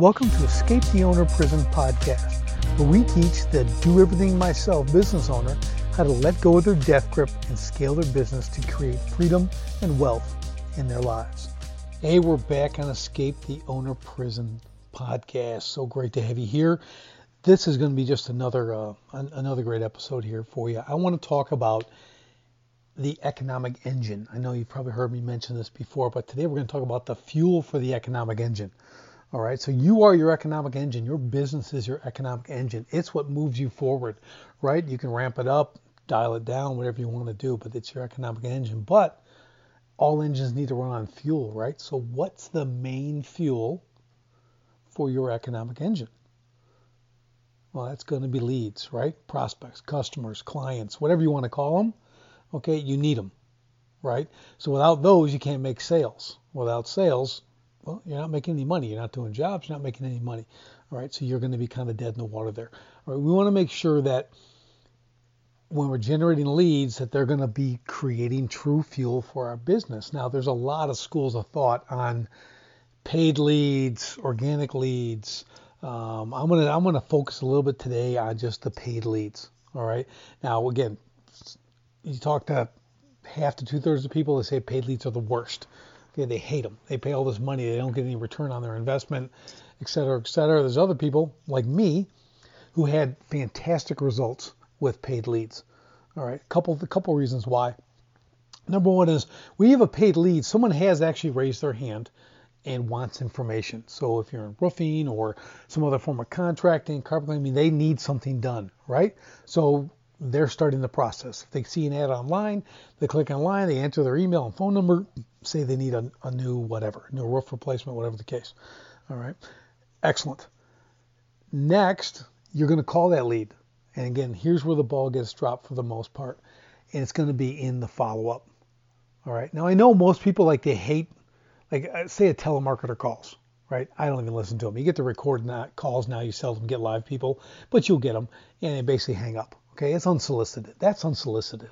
Welcome to Escape the Owner Prison podcast, where we teach the do everything myself business owner how to let go of their death grip and scale their business to create freedom and wealth in their lives. Hey, we're back on Escape the Owner Prison podcast. So great to have you here. This is going to be just another uh, another great episode here for you. I want to talk about the economic engine. I know you've probably heard me mention this before, but today we're going to talk about the fuel for the economic engine. All right, so you are your economic engine. Your business is your economic engine. It's what moves you forward, right? You can ramp it up, dial it down, whatever you want to do, but it's your economic engine. But all engines need to run on fuel, right? So what's the main fuel for your economic engine? Well, that's going to be leads, right? Prospects, customers, clients, whatever you want to call them. Okay, you need them, right? So without those, you can't make sales. Without sales, well, you're not making any money. You're not doing jobs. You're not making any money. All right, so you're going to be kind of dead in the water there. All right, we want to make sure that when we're generating leads, that they're going to be creating true fuel for our business. Now, there's a lot of schools of thought on paid leads, organic leads. Um, I'm gonna I'm gonna focus a little bit today on just the paid leads. All right. Now, again, you talk to half to two thirds of people that say paid leads are the worst. Okay, they hate them. They pay all this money. They don't get any return on their investment, et cetera, et cetera. There's other people like me who had fantastic results with paid leads. All right, a couple a couple reasons why. Number one is we have a paid lead. Someone has actually raised their hand and wants information. So if you're in roofing or some other form of contracting, mean, they need something done, right? So they're starting the process. If they see an ad online, they click online, they enter their email and phone number, say they need a, a new whatever, new roof replacement, whatever the case. All right. Excellent. Next, you're going to call that lead. And again, here's where the ball gets dropped for the most part. And it's going to be in the follow up. All right. Now, I know most people like they hate, like, uh, say a telemarketer calls, right? I don't even listen to them. You get the recorded calls now, you seldom get live people, but you'll get them and they basically hang up. Okay. It's unsolicited. That's unsolicited.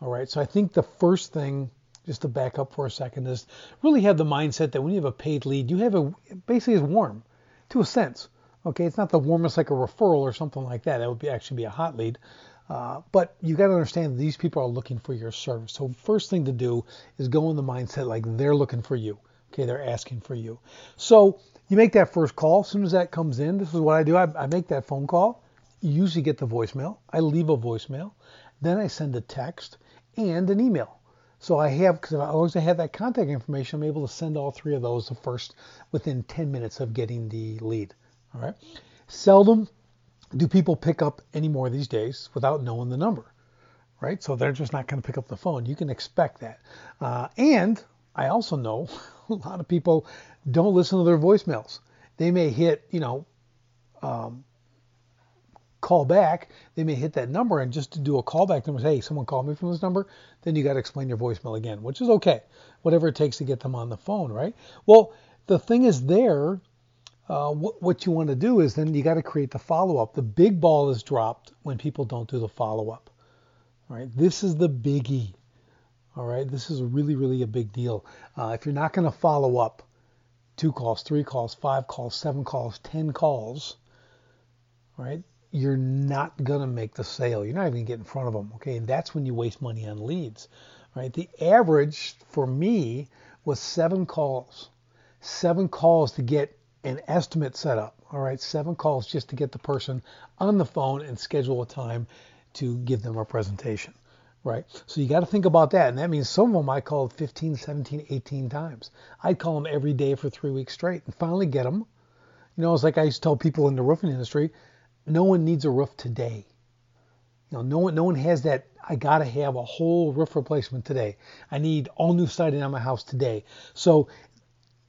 All right. So I think the first thing just to back up for a second, is really have the mindset that when you have a paid lead, you have a basically is warm to a sense. Okay, it's not the warmest like a referral or something like that. That would be actually be a hot lead. Uh, but you got to understand these people are looking for your service. So first thing to do is go in the mindset like they're looking for you. Okay, they're asking for you. So you make that first call. As soon as that comes in, this is what I do. I, I make that phone call. Usually get the voicemail. I leave a voicemail. Then I send a text and an email. So I have, because as long as I have that contact information, I'm able to send all three of those the first within 10 minutes of getting the lead. All right. Seldom do people pick up anymore these days without knowing the number, right? So they're just not going to pick up the phone. You can expect that. Uh, and I also know a lot of people don't listen to their voicemails. They may hit, you know, um, call back, they may hit that number and just to do a callback number, say, hey, someone called me from this number, then you got to explain your voicemail again, which is okay. Whatever it takes to get them on the phone, right? Well, the thing is there, uh, what, what you want to do is then you got to create the follow up. The big ball is dropped when people don't do the follow up, right? This is the biggie, all right? This is really, really a big deal. Uh, if you're not going to follow up, two calls, three calls, five calls, seven calls, ten calls, right? You're not going to make the sale. You're not even going to get in front of them. Okay. And that's when you waste money on leads, right? The average for me was seven calls, seven calls to get an estimate set up. All right. Seven calls just to get the person on the phone and schedule a time to give them a presentation. Right. So you got to think about that. And that means some of them I called 15, 17, 18 times. I'd call them every day for three weeks straight and finally get them. You know, it's like I used to tell people in the roofing industry, no one needs a roof today. You know, no one, no one has that. I gotta have a whole roof replacement today. I need all new siding on my house today. So,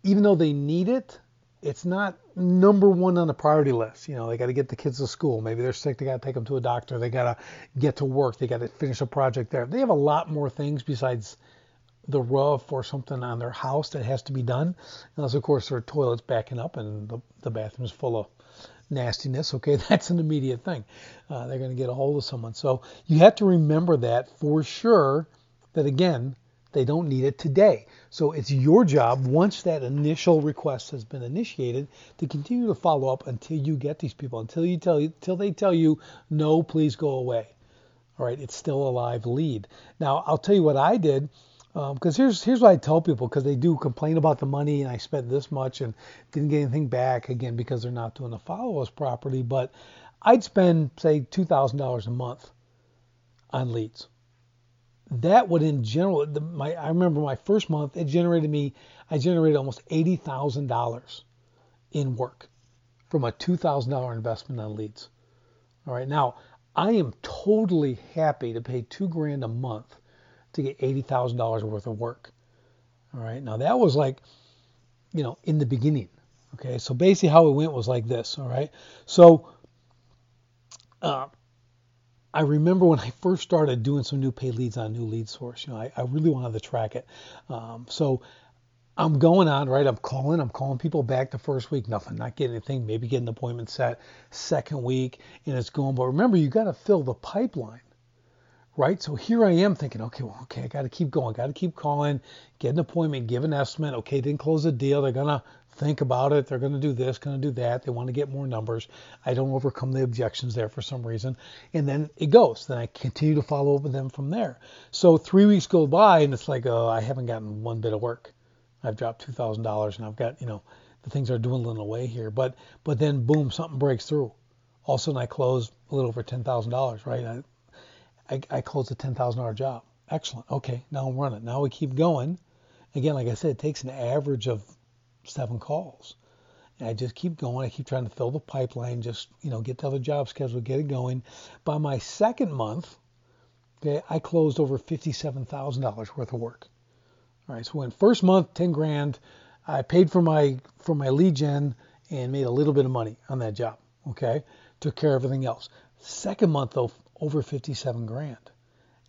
even though they need it, it's not number one on the priority list. You know, they got to get the kids to school. Maybe they're sick. They got to take them to a doctor. They got to get to work. They got to finish a project there. They have a lot more things besides the roof or something on their house that has to be done. Unless, of course, their toilet's backing up and the, the bathroom's full of nastiness, okay, that's an immediate thing. Uh, they're going to get a hold of someone. So you have to remember that for sure that again, They don't need it today. So it's your job, once that initial request has been initiated, to continue to follow up until you get these people, until you tell you, till they tell you, no, please go away. All right, it's still a live lead. Now, I'll tell you what I did because um, here's here's what I tell people because they do complain about the money and I spent this much and didn't get anything back again because they're not doing the follow us properly. But I'd spend say two thousand dollars a month on leads. That would in general, the, my I remember my first month it generated me I generated almost eighty thousand dollars in work from a two thousand dollar investment on leads. All right, now I am totally happy to pay two grand a month to get $80,000 worth of work. All right. Now that was like, you know, in the beginning. Okay. So basically how it went was like this. All right. So, uh, I remember when I first started doing some new paid leads on new lead source, you know, I, I really wanted to track it. Um, so I'm going on, right? I'm calling, I'm calling people back the first week, nothing, not getting anything, maybe getting an appointment set second week, and it's going. But remember, you got to fill the pipeline right? So here I am thinking, okay, well, okay, I got to keep going, got to keep calling, get an appointment, give an estimate. Okay, didn't close the deal. They're gonna think about it. They're gonna do this, gonna do that. They want to get more numbers. I don't overcome the objections there for some reason, and then it goes. Then I continue to follow up with them from there. So three weeks go by, and it's like, oh, I haven't gotten one bit of work. I've dropped two thousand dollars, and I've got, you know, the things are dwindling away here. But but then boom, something breaks through. All of a sudden, I close a little over ten thousand dollars, right? I, I, I closed a $10,000 job. Excellent. Okay, now I'm running. Now we keep going. Again, like I said, it takes an average of seven calls. And I just keep going. I keep trying to fill the pipeline, just, you know, get the other job scheduled, get it going. By my second month, okay, I closed over $57,000 worth of work. All right, so when first month, 10 grand, I paid for my for my lead gen and made a little bit of money on that job. Okay, took care of everything else. Second month though, over 57 grand.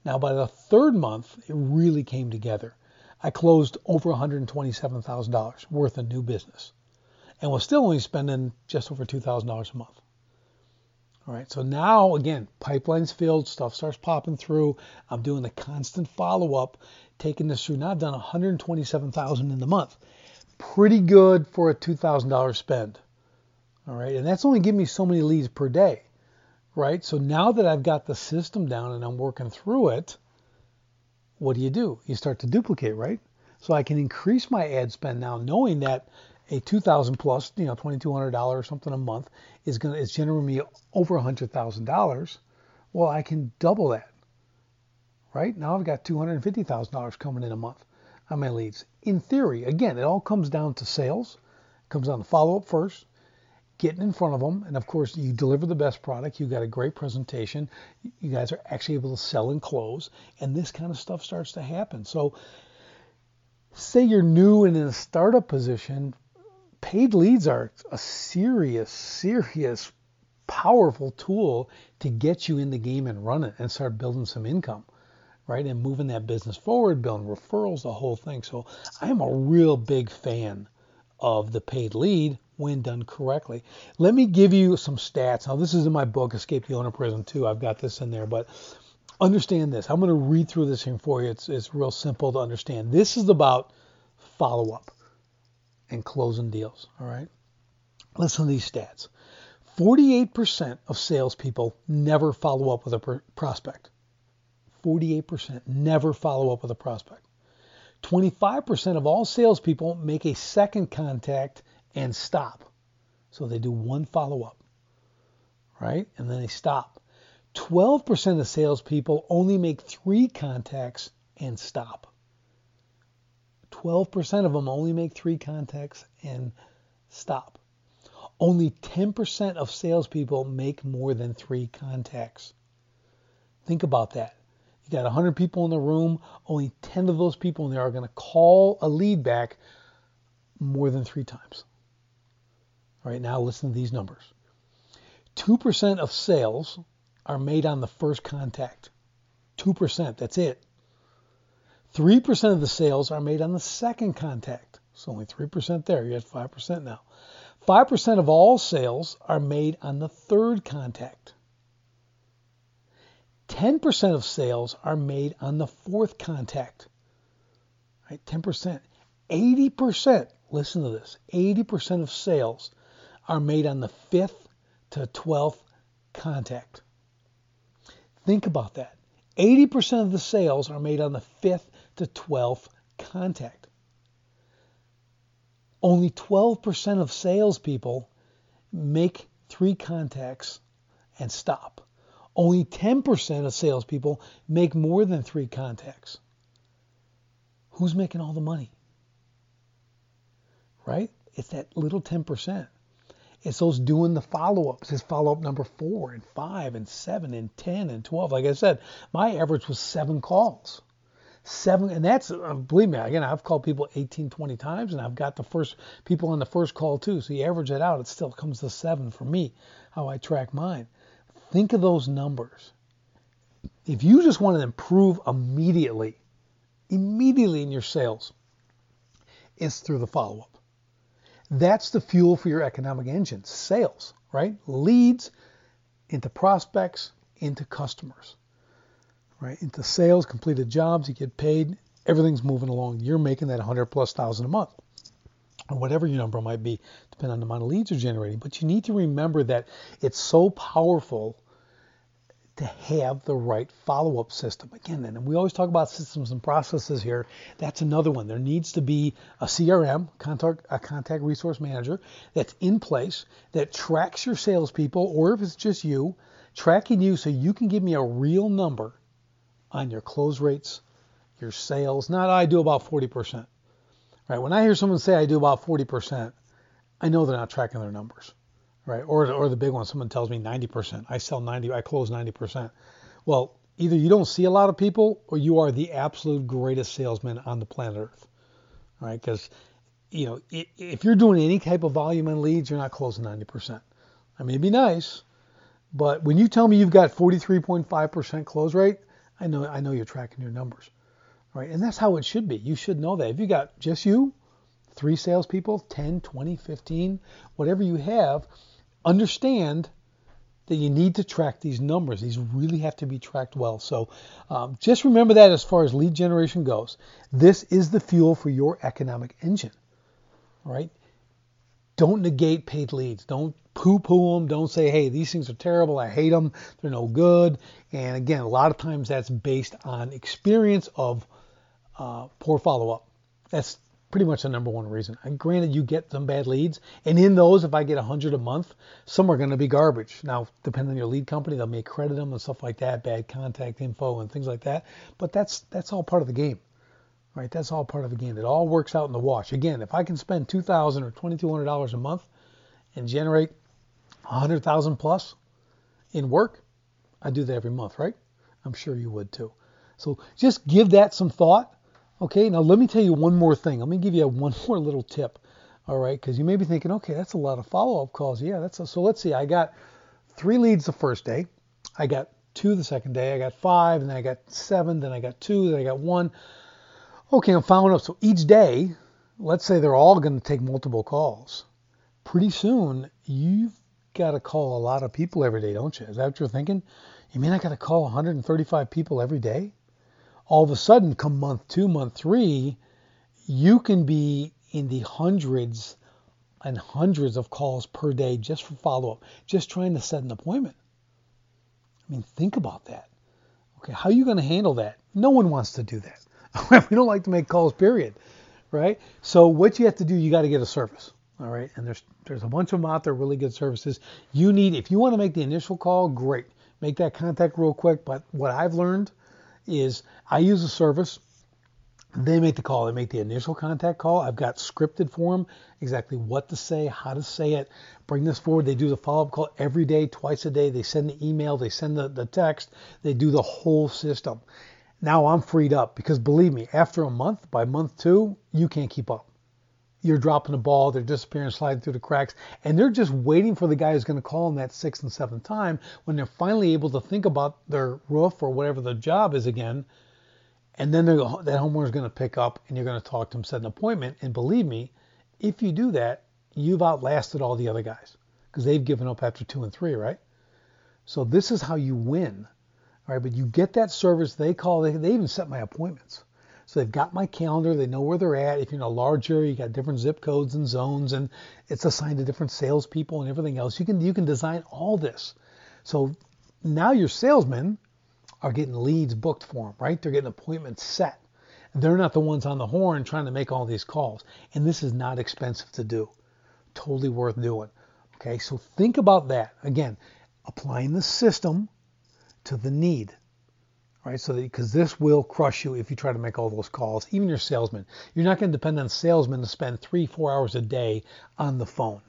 Now, by the third month, it really came together. I closed over $127,000 worth of new business and was still only spending just over $2,000 a month. All right, so now again, pipeline's filled, stuff starts popping through. I'm doing a constant follow up, taking this through. Now I've done 127,000 in the month. Pretty good for a $2,000 spend. All right, and that's only giving me so many leads per day right? So now that I've got the system down and I'm working through it, what do you do? You start to duplicate, right? So I can increase my ad spend now, knowing that a 2,000 plus, you know, $2,200 or something a month is going to is generating me over $100,000. Well, I can double that, right? Now I've got $250,000 coming in a month on my leads. In theory, again, it all comes down to sales. It comes down to follow up first, getting in front of them. And of course, you deliver the best product. You got a great presentation. You guys are actually able to sell and close. And this kind of stuff starts to happen. So, say you're new and in a startup position, paid leads are a serious, serious, powerful tool to get you in the game and run it and start building some income right? And moving that business forward, building referrals, the whole thing. So I'm a real big fan of the paid lead when done correctly. Let me give you some stats. Now, this is in my book, Escape the Owner Prison, too. I've got this in there, but understand this. I'm going to read through this thing for you. It's, it's real simple to understand. This is about follow up and closing deals. All right. Listen to these stats 48% of salespeople never follow up with a prospect. 48% never follow up with a prospect. 25% of all salespeople make a second contact and stop. So they do one follow up, right? And then they stop. 12% of salespeople only make three contacts and stop. 12% of them only make three contacts and stop. Only 10% of salespeople make more than three contacts. Think about that. You got 100 people in the room, only 10 of those people in there are going to call a lead back more than three times. All right, now listen to these numbers. 2% of sales are made on the first contact. 2%, that's it. 3% of the sales are made on the second contact. So only 3% there. You're at 5% now. 5% of all sales are made on the third contact. 10% of sales are made on the fourth contact. right? 10%. 80%, listen to this, 80% of sales are made on the 5th to 12th contact. Think about that. 80% of the sales are made on the 5th to 12th contact. Only 12% of salespeople make three contacts and stop. Only 10% of salespeople make more than three contacts. Who's making all the money? Right? It's that little 10%. It's those doing the follow ups. It's follow up number four and five and seven and 10 and 12. Like I said, my average was seven calls. Seven, and that's, uh, believe me, again, I've called people 18, 20 times, and I've got the first people on the first call too. So you average it out, it still comes to seven for me, how I track mine. Think of those numbers. If you just want to improve immediately, immediately in your sales, it's through the follow up. That's the fuel for your economic engine sales, right? Leads into prospects, into customers, right? Into sales, completed jobs, you get paid, everything's moving along. You're making that 100 plus thousand a month, or whatever your number might be, depending on the amount of leads you're generating. But you need to remember that it's so powerful to have the right follow up system. Again, and we always talk about systems and processes here. That's another one. There needs to be a CRM, contact, a contact resource manager, that's in place that tracks your salespeople, or if it's just you, tracking you so you can give me a real number on your close rates, your sales. Not I do about 40%. Right? When I hear someone say I do about 40%, I know they're not tracking their numbers right? Or or the big one, someone tells me 90%. I sell 90, I close 90%. Well, either you don't see a lot of people or you are the absolute greatest salesman on the planet Earth, right? Because you know, if you're doing any type of volume on leads, you're not closing 90%. I mean, it'd be nice, but when you tell me you've got 43.5% close rate, I know I know you're tracking your numbers, right? And that's how it should be. You should know that. If you got just you, three salespeople, 10, 20, 15, whatever you have, understand that you need to track these numbers. These really have to be tracked well. So um, just remember that as far as lead generation goes. This is the fuel for your economic engine, right? Don't negate paid leads. Don't poo poo them. Don't say, hey, these things are terrible. I hate them. They're no good. And again, a lot of times that's based on experience of uh, poor follow up. That's pretty much the number one reason. And granted, you get some bad leads, and in those, if I get 100 a month, some are going to be garbage. Now, depending on your lead company, they'll may credit them and stuff like that, bad contact info and things like that. But that's that's all part of the game, right? That's all part of the game. It all works out in the wash. Again, if I can spend 2,000 or 2,200 dollars a month and generate 100,000 plus in work, I do that every month, right? I'm sure you would too. So just give that some thought Okay, now let me tell you one more thing. Let me give you one more little tip. All right, because you may be thinking, okay, that's a lot of follow-up calls. Yeah, that's a, so. Let's see. I got three leads the first day. I got two the second day. I got five, and then I got seven. Then I got two. Then I got one. Okay, I'm following up. So each day, let's say they're all going to take multiple calls. Pretty soon, you've got to call a lot of people every day, don't you? Is that what you're thinking? You mean I got to call 135 people every day? All of a sudden, come month two, month three, you can be in the hundreds and hundreds of calls per day just for follow up, just trying to set an appointment. I mean, think about that. Okay, how are you going to handle that? No one wants to do that. we don't like to make calls, period. Right? So what you have to do, you got to get a service. All right, and there's there's a bunch of them out there, really good services. You need if you want to make the initial call, great, make that contact real quick. But what I've learned is I use a service. They make the call. They make the initial contact call. I've got scripted for them exactly what to say, how to say it. Bring this forward. They do the follow up call every day, twice a day. They send the email. They send the, the text. They do the whole system. Now I'm freed up because believe me, after a month, by month two, you can't keep up you're dropping the ball, they're disappearing, sliding through the cracks, and they're just waiting for the guy who's going to call them that sixth and seventh time when they're finally able to think about their roof or whatever the job is again. And then that homeowner is going to pick up and you're going to talk to them, set an appointment. And believe me, if you do that, you've outlasted all the other guys because they've given up after two and three, right? So this is how you win, right? But you get that service. They call, they, they even set my appointments. So they've got my calendar. They know where they're at. If you're in a large area, you got different zip codes and zones, and it's assigned to different salespeople and everything else. You can you can design all this. So now your salesmen are getting leads booked for them, right? They're getting appointments set. They're not the ones on the horn trying to make all these calls. And this is not expensive to do. Totally worth doing. Okay, so think about that. Again, applying the system to the need right? So because this will crush you if you try to make all those calls, even your salesman. You're not going to depend on salesmen to spend three, four hours a day on the phone.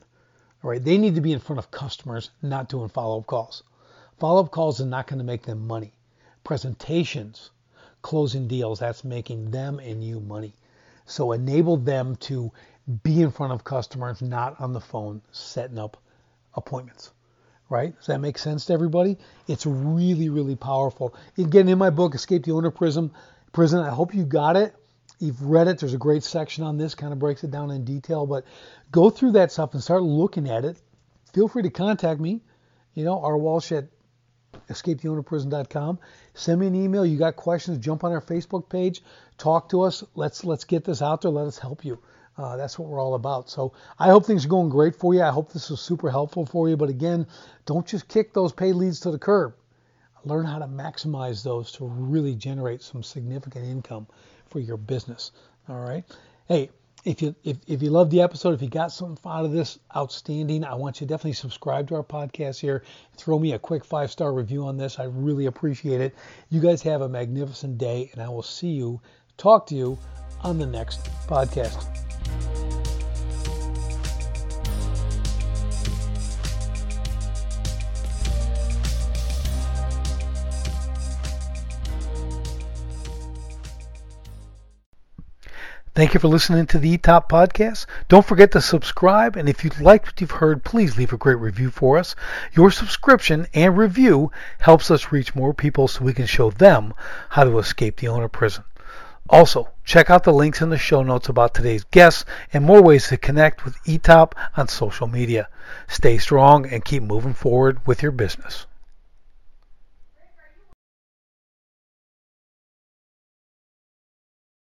All right, they need to be in front of customers, not doing follow-up calls. Follow-up calls are not going to make them money. Presentations, closing deals, that's making them and you money. So enable them to be in front of customers, not on the phone, setting up appointments right? Does that make sense to everybody? It's really, really powerful. Again, in my book, Escape the Owner Prism, Prison, I hope you got it. You've read it. There's a great section on this, kind of breaks it down in detail. But go through that stuff and start looking at it. Feel free to contact me, you know, R. Walsh at escapetheownerprison.com. Send me an email. You got questions, jump on our Facebook page, talk to us. Let's let's get this out there. Let us help you. Uh, that's what we're all about. So I hope things are going great for you. I hope this was super helpful for you. But again, don't just kick those paid leads to the curb. Learn how to maximize those to really generate some significant income for your business. All right. Hey, if you if, if you loved the episode, if you got something out of this, outstanding. I want you to definitely subscribe to our podcast here. Throw me a quick five star review on this. I really appreciate it. You guys have a magnificent day, and I will see you, talk to you on the next podcast. Thank you for listening to the eTop podcast. Don't forget to subscribe, and if you liked what you've heard, please leave a great review for us. Your subscription and review helps us reach more people so we can show them how to escape the owner prison. Also, check out the links in the show notes about today's guests and more ways to connect with eTop on social media. Stay strong and keep moving forward with your business.